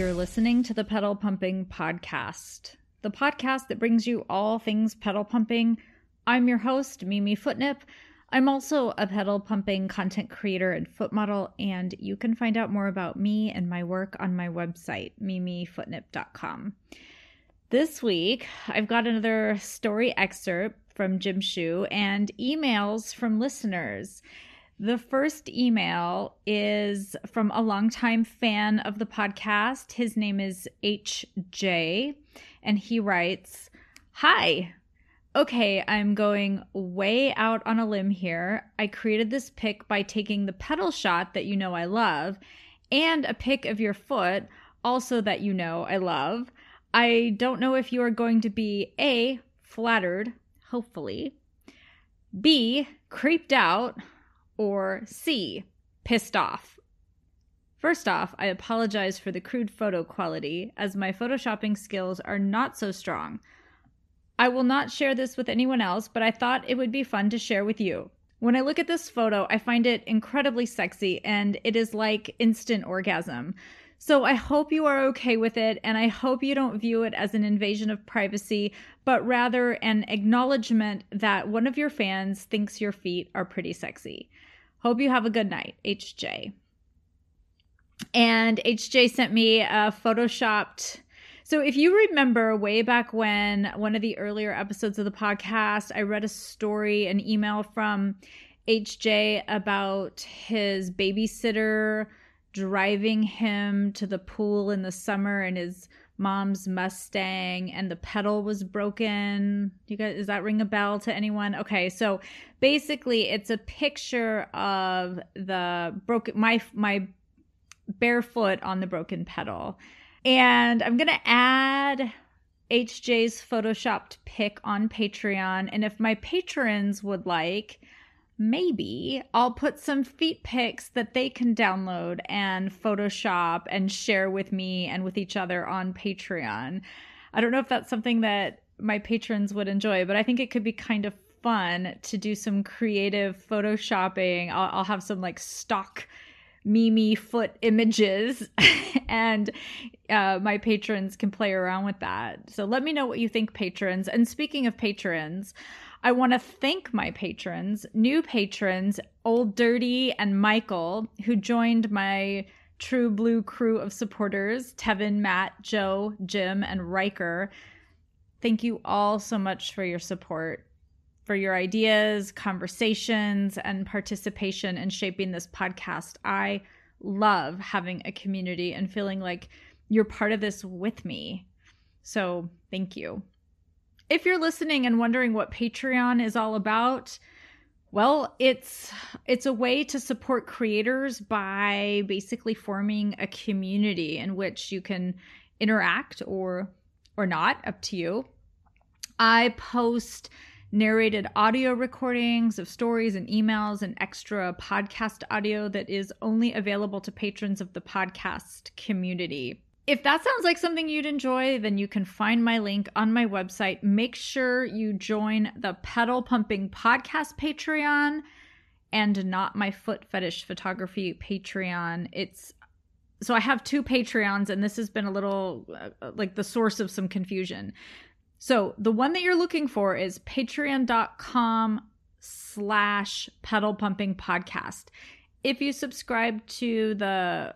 You're listening to the Pedal Pumping Podcast, the podcast that brings you all things pedal pumping. I'm your host, Mimi Footnip. I'm also a pedal pumping content creator and foot model, and you can find out more about me and my work on my website, mimifootnip.com. This week, I've got another story excerpt from Jim Shu and emails from listeners. The first email is from a longtime fan of the podcast. His name is HJ, and he writes Hi, Okay, I'm going way out on a limb here. I created this pic by taking the pedal shot that you know I love and a pic of your foot, also that you know I love. I don't know if you are going to be A, flattered, hopefully, B, creeped out, or C, pissed off. First off, I apologize for the crude photo quality, as my photoshopping skills are not so strong. I will not share this with anyone else, but I thought it would be fun to share with you. When I look at this photo, I find it incredibly sexy and it is like instant orgasm. So I hope you are okay with it and I hope you don't view it as an invasion of privacy, but rather an acknowledgement that one of your fans thinks your feet are pretty sexy. Hope you have a good night, HJ. And HJ sent me a photoshopped so, if you remember way back when, one of the earlier episodes of the podcast, I read a story, an email from HJ about his babysitter driving him to the pool in the summer and his mom's Mustang and the pedal was broken. You guys, does that ring a bell to anyone? Okay, so basically, it's a picture of the broken my my barefoot on the broken pedal and I'm to add HJ's photoshopped pic on Patreon. And if my patrons would like, maybe I'll put some feet pics that they can download and Photoshop and share with me and with each other on Patreon. I don't know if that's something that my patrons would enjoy, but I think it could be kind of fun to do some creative photoshopping. I'll, I'll have some like stock Mimi foot images, and uh, my patrons can play around with that. So let me know what you think, patrons. And speaking of patrons, I want to thank my patrons, new patrons, Old Dirty and Michael, who joined my True Blue crew of supporters Tevin, Matt, Joe, Jim, and Riker. Thank you all so much for your support for your ideas, conversations, and participation in shaping this podcast. I love having a community and feeling like you're part of this with me. So, thank you. If you're listening and wondering what Patreon is all about, well, it's it's a way to support creators by basically forming a community in which you can interact or or not, up to you. I post narrated audio recordings of stories and emails and extra podcast audio that is only available to patrons of the podcast community. If that sounds like something you'd enjoy, then you can find my link on my website. Make sure you join the Pedal Pumping Podcast Patreon and not my foot fetish photography Patreon. It's so I have two Patreons, and this has been a little uh, like the source of some confusion. So the one that you're looking for is patreon.com slash pedal pumping podcast. If you subscribe to the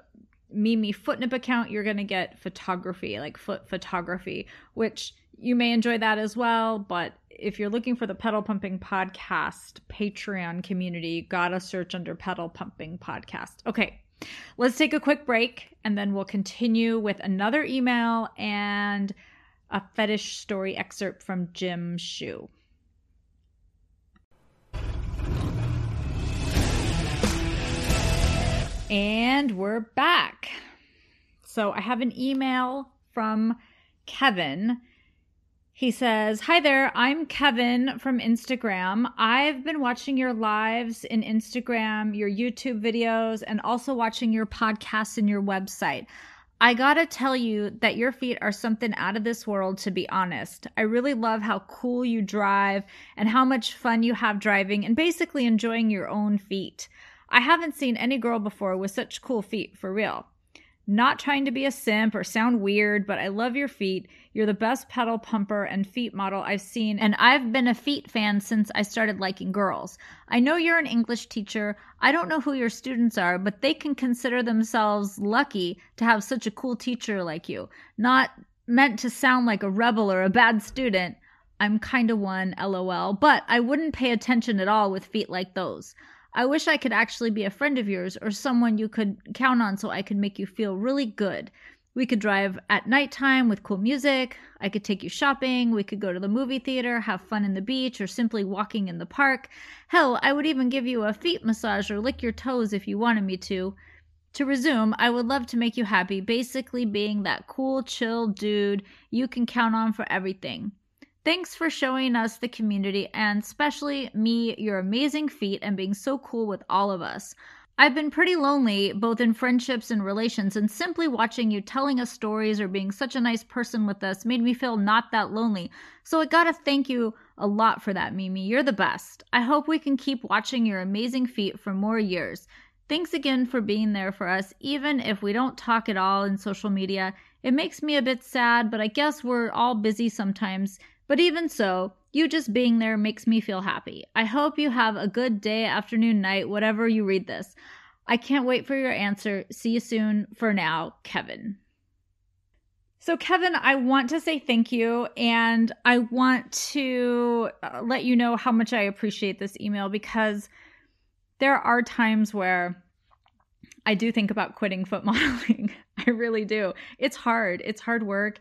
Mimi Footnip account, you're going to get photography, like foot photography, which you may enjoy that as well. But if you're looking for the pedal pumping podcast Patreon community, gotta search under pedal pumping podcast. Okay, let's take a quick break and then we'll continue with another email and a fetish story excerpt from Jim Shu. And we're back. So I have an email from Kevin. He says, Hi there, I'm Kevin from Instagram. I've been watching your lives in Instagram, your YouTube videos, and also watching your podcasts and your website. I gotta tell you that your feet are something out of this world, to be honest. I really love how cool you drive and how much fun you have driving and basically enjoying your own feet. I haven't seen any girl before with such cool feet, for real. Not trying to be a simp or sound weird, but I love your feet. You're the best pedal pumper and feet model I've seen, and I've been a feet fan since I started liking girls. I know you're an English teacher. I don't know who your students are, but they can consider themselves lucky to have such a cool teacher like you. Not meant to sound like a rebel or a bad student. I'm kind of one, lol, but I wouldn't pay attention at all with feet like those. I wish I could actually be a friend of yours or someone you could count on so I could make you feel really good. We could drive at nighttime with cool music. I could take you shopping. We could go to the movie theater, have fun in the beach, or simply walking in the park. Hell, I would even give you a feet massage or lick your toes if you wanted me to. To resume, I would love to make you happy, basically being that cool, chill dude you can count on for everything. Thanks for showing us the community and especially me your amazing feet and being so cool with all of us. I've been pretty lonely, both in friendships and relations, and simply watching you telling us stories or being such a nice person with us made me feel not that lonely. So I gotta thank you a lot for that, Mimi. You're the best. I hope we can keep watching your amazing feet for more years. Thanks again for being there for us, even if we don't talk at all in social media. It makes me a bit sad, but I guess we're all busy sometimes but even so, you just being there makes me feel happy. I hope you have a good day, afternoon, night, whatever you read this. I can't wait for your answer. See you soon. For now, Kevin. So, Kevin, I want to say thank you. And I want to uh, let you know how much I appreciate this email because there are times where I do think about quitting foot modeling. I really do. It's hard, it's hard work.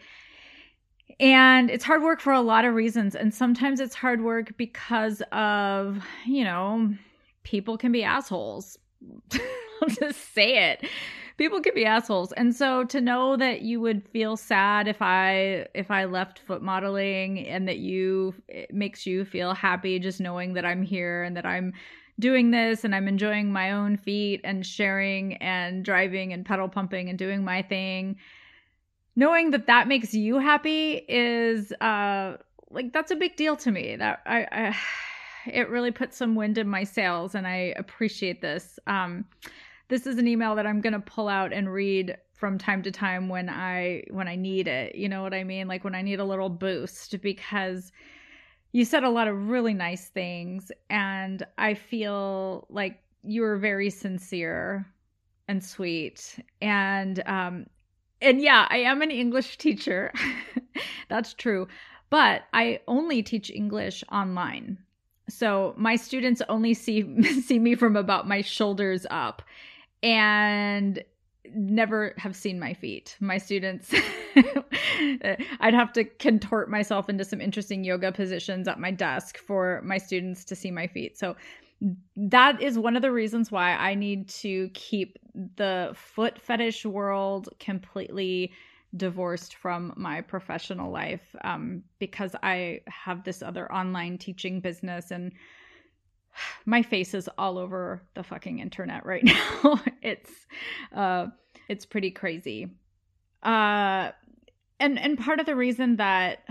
And it's hard work for a lot of reasons. And sometimes it's hard work because of, you know, people can be assholes. I'll just say it. People can be assholes. And so to know that you would feel sad if I if I left foot modeling and that you it makes you feel happy just knowing that I'm here and that I'm doing this and I'm enjoying my own feet and sharing and driving and pedal pumping and doing my thing knowing that that makes you happy is uh like that's a big deal to me that I, I it really puts some wind in my sails and i appreciate this. Um this is an email that i'm going to pull out and read from time to time when i when i need it. You know what i mean? Like when i need a little boost because you said a lot of really nice things and i feel like you were very sincere and sweet. And um and yeah, I am an English teacher. That's true. But I only teach English online. So my students only see see me from about my shoulders up and never have seen my feet. My students I'd have to contort myself into some interesting yoga positions at my desk for my students to see my feet. So that is one of the reasons why I need to keep the foot fetish world completely divorced from my professional life um, because I have this other online teaching business and my face is all over the fucking internet right now. it's uh it's pretty crazy. Uh and and part of the reason that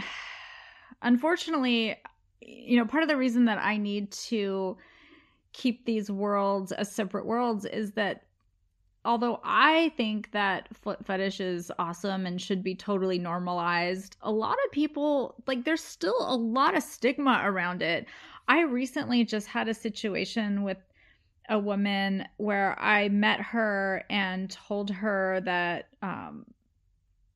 unfortunately you know part of the reason that I need to keep these worlds as separate worlds is that although I think that foot fetish is awesome and should be totally normalized, a lot of people, like, there's still a lot of stigma around it. I recently just had a situation with a woman where I met her and told her that, um,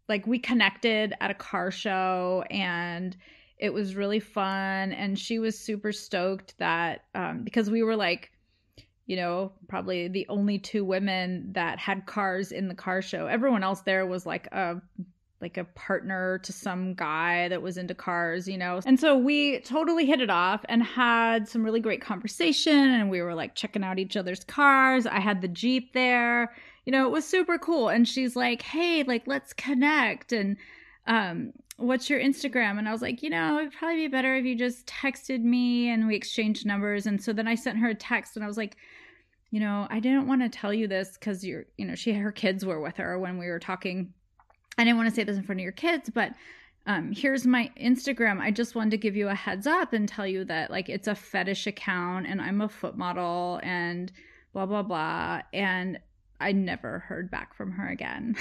like, we connected at a car show and it was really fun and she was super stoked that um, because we were like you know probably the only two women that had cars in the car show everyone else there was like a like a partner to some guy that was into cars, you know. And so we totally hit it off and had some really great conversation and we were like checking out each other's cars. I had the Jeep there. You know, it was super cool. And she's like, "Hey, like let's connect." And um what's your Instagram? And I was like, you know, it'd probably be better if you just texted me and we exchanged numbers. And so then I sent her a text and I was like, you know, I didn't want to tell you this because you're, you know, she, her kids were with her when we were talking. I didn't want to say this in front of your kids, but um, here's my Instagram. I just wanted to give you a heads up and tell you that like it's a fetish account and I'm a foot model and blah, blah, blah. And I never heard back from her again.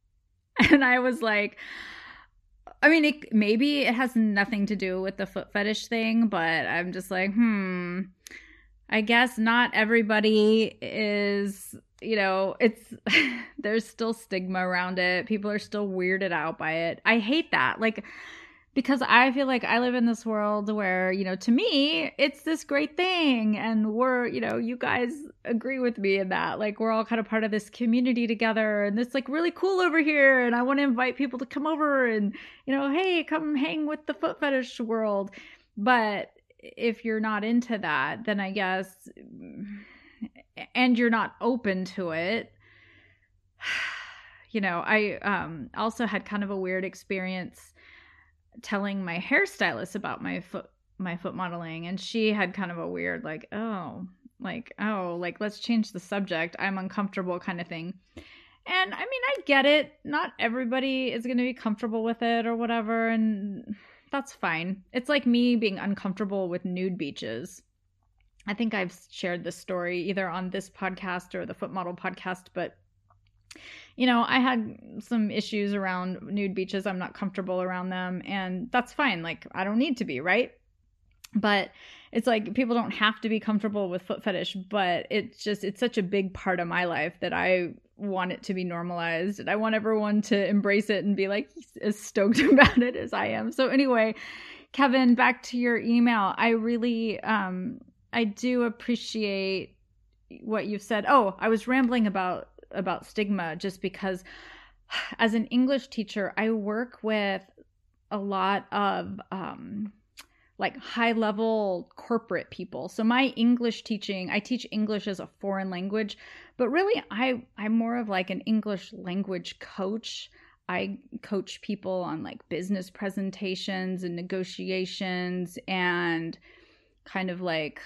and I was like, I mean, it, maybe it has nothing to do with the foot fetish thing, but I'm just like, hmm. I guess not everybody is, you know, it's there's still stigma around it. People are still weirded out by it. I hate that. Like because I feel like I live in this world where, you know, to me, it's this great thing. And we're, you know, you guys agree with me in that. Like, we're all kind of part of this community together. And it's like really cool over here. And I want to invite people to come over and, you know, hey, come hang with the foot fetish world. But if you're not into that, then I guess, and you're not open to it, you know, I um, also had kind of a weird experience telling my hairstylist about my foot my foot modeling and she had kind of a weird like oh like oh like let's change the subject. I'm uncomfortable kind of thing. And i mean i get it. Not everybody is going to be comfortable with it or whatever and that's fine. It's like me being uncomfortable with nude beaches. I think i've shared this story either on this podcast or the foot model podcast but you know, I had some issues around nude beaches. I'm not comfortable around them, and that's fine. Like, I don't need to be, right? But it's like people don't have to be comfortable with foot fetish, but it's just, it's such a big part of my life that I want it to be normalized. And I want everyone to embrace it and be like as stoked about it as I am. So, anyway, Kevin, back to your email. I really, um, I do appreciate what you've said. Oh, I was rambling about about stigma just because as an English teacher, I work with a lot of um, like high level corporate people. So my English teaching, I teach English as a foreign language, but really I I'm more of like an English language coach. I coach people on like business presentations and negotiations and kind of like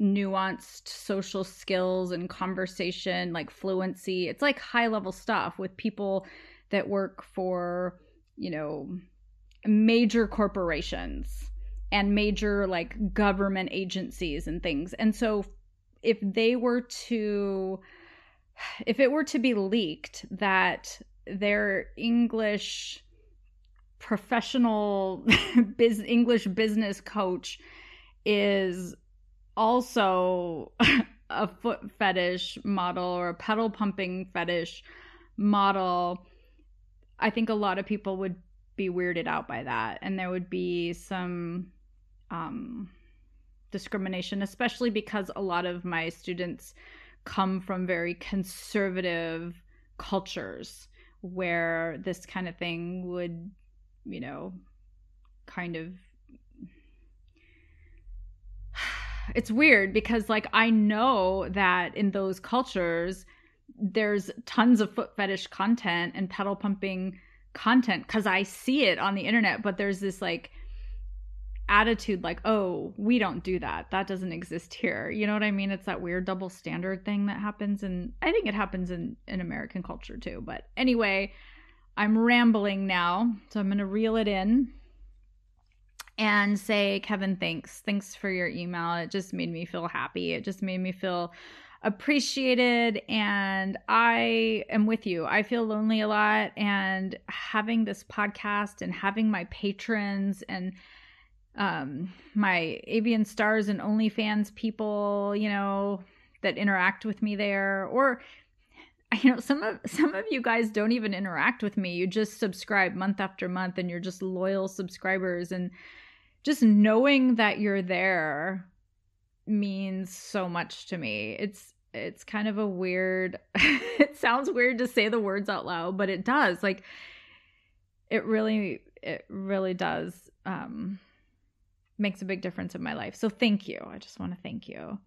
nuanced social skills and conversation, like fluency. It's like high level stuff with people that work for, you know, major corporations and major like government agencies and things. And so if they were to if it were to be leaked that their English professional biz English business coach is also a foot fetish model or a pedal pumping fetish model, I think a lot of people would be weirded out by that. And there would be some um, discrimination, especially because a lot of my students come from very conservative cultures where this kind of thing would, you know, kind of it's weird because like I know that in those cultures there's tons of foot fetish content and pedal pumping content cuz I see it on the internet but there's this like attitude like oh we don't do that. That doesn't exist here. You know what i mean? It's that weird double standard thing that happens and i think it happens in in american culture too but anyway i'm rambling now so i'm going to reel it in and say, Kevin, thanks. Thanks for your email. It just made me feel happy. It just made me feel appreciated. And I am with you. I feel lonely a lot. And having this podcast and having my patrons and um, my AVN Stars and OnlyFans people, you know, that interact with me there, or you know some of some of you guys don't even interact with me you just subscribe month after month and you're just loyal subscribers and just knowing that you're there means so much to me. It's it's kind of a weird it sounds weird to say the words out loud, but it does. Like it really it really does um makes a big difference in my life. So thank you. I just want to thank you.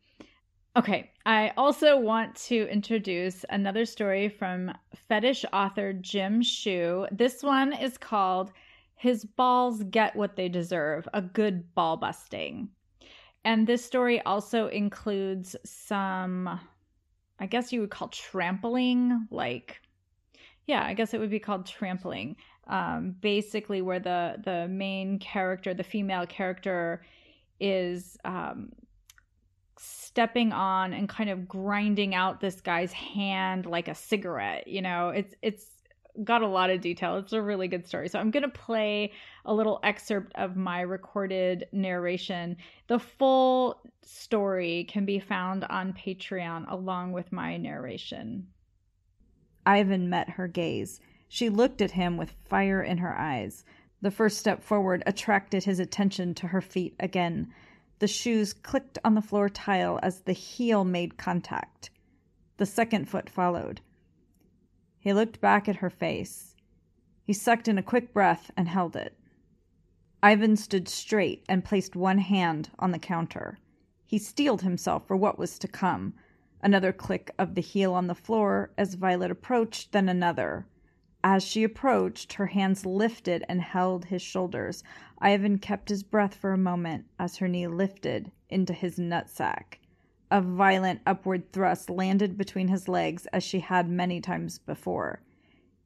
Okay, I also want to introduce another story from fetish author Jim Shu. This one is called his balls get what they deserve a good ball busting. And this story also includes some, I guess you would call trampling, like, yeah, I guess it would be called trampling. Um, basically, where the the main character, the female character, is um, stepping on and kind of grinding out this guy's hand like a cigarette. You know, it's it's got a lot of detail. It's a really good story. So I'm going to play a little excerpt of my recorded narration. The full story can be found on Patreon along with my narration. Ivan met her gaze. She looked at him with fire in her eyes. The first step forward attracted his attention to her feet again. The shoes clicked on the floor tile as the heel made contact. The second foot followed. He looked back at her face. He sucked in a quick breath and held it. Ivan stood straight and placed one hand on the counter. He steeled himself for what was to come. Another click of the heel on the floor as Violet approached, then another. As she approached, her hands lifted and held his shoulders. Ivan kept his breath for a moment as her knee lifted into his nutsack. A violent upward thrust landed between his legs as she had many times before.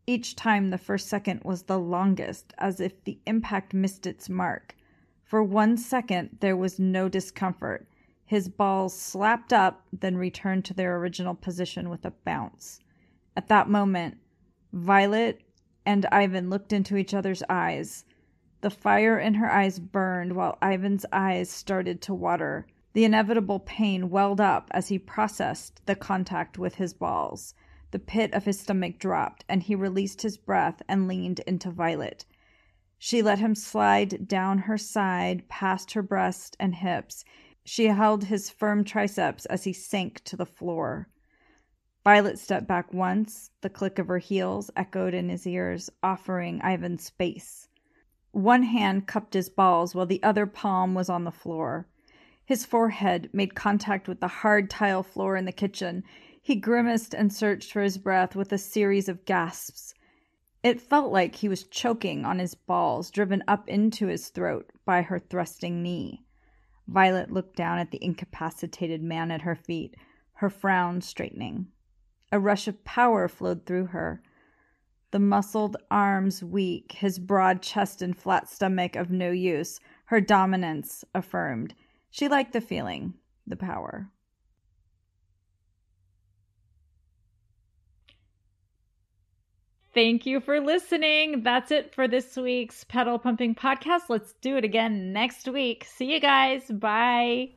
Each time the first second was the longest, as if the impact missed its mark. For one second there was no discomfort. His balls slapped up, then returned to their original position with a bounce. At that moment, Violet and Ivan looked into each other's eyes. The fire in her eyes burned while Ivan's eyes started to water. The inevitable pain welled up as he processed the contact with his balls. The pit of his stomach dropped, and he released his breath and leaned into Violet. She let him slide down her side, past her breast and hips. She held his firm triceps as he sank to the floor. Violet stepped back once. The click of her heels echoed in his ears, offering Ivan space. One hand cupped his balls while the other palm was on the floor. His forehead made contact with the hard tile floor in the kitchen. He grimaced and searched for his breath with a series of gasps. It felt like he was choking on his balls, driven up into his throat by her thrusting knee. Violet looked down at the incapacitated man at her feet, her frown straightening. A rush of power flowed through her. The muscled arms weak, his broad chest and flat stomach of no use, her dominance affirmed. She liked the feeling, the power. Thank you for listening. That's it for this week's Pedal Pumping Podcast. Let's do it again next week. See you guys. Bye.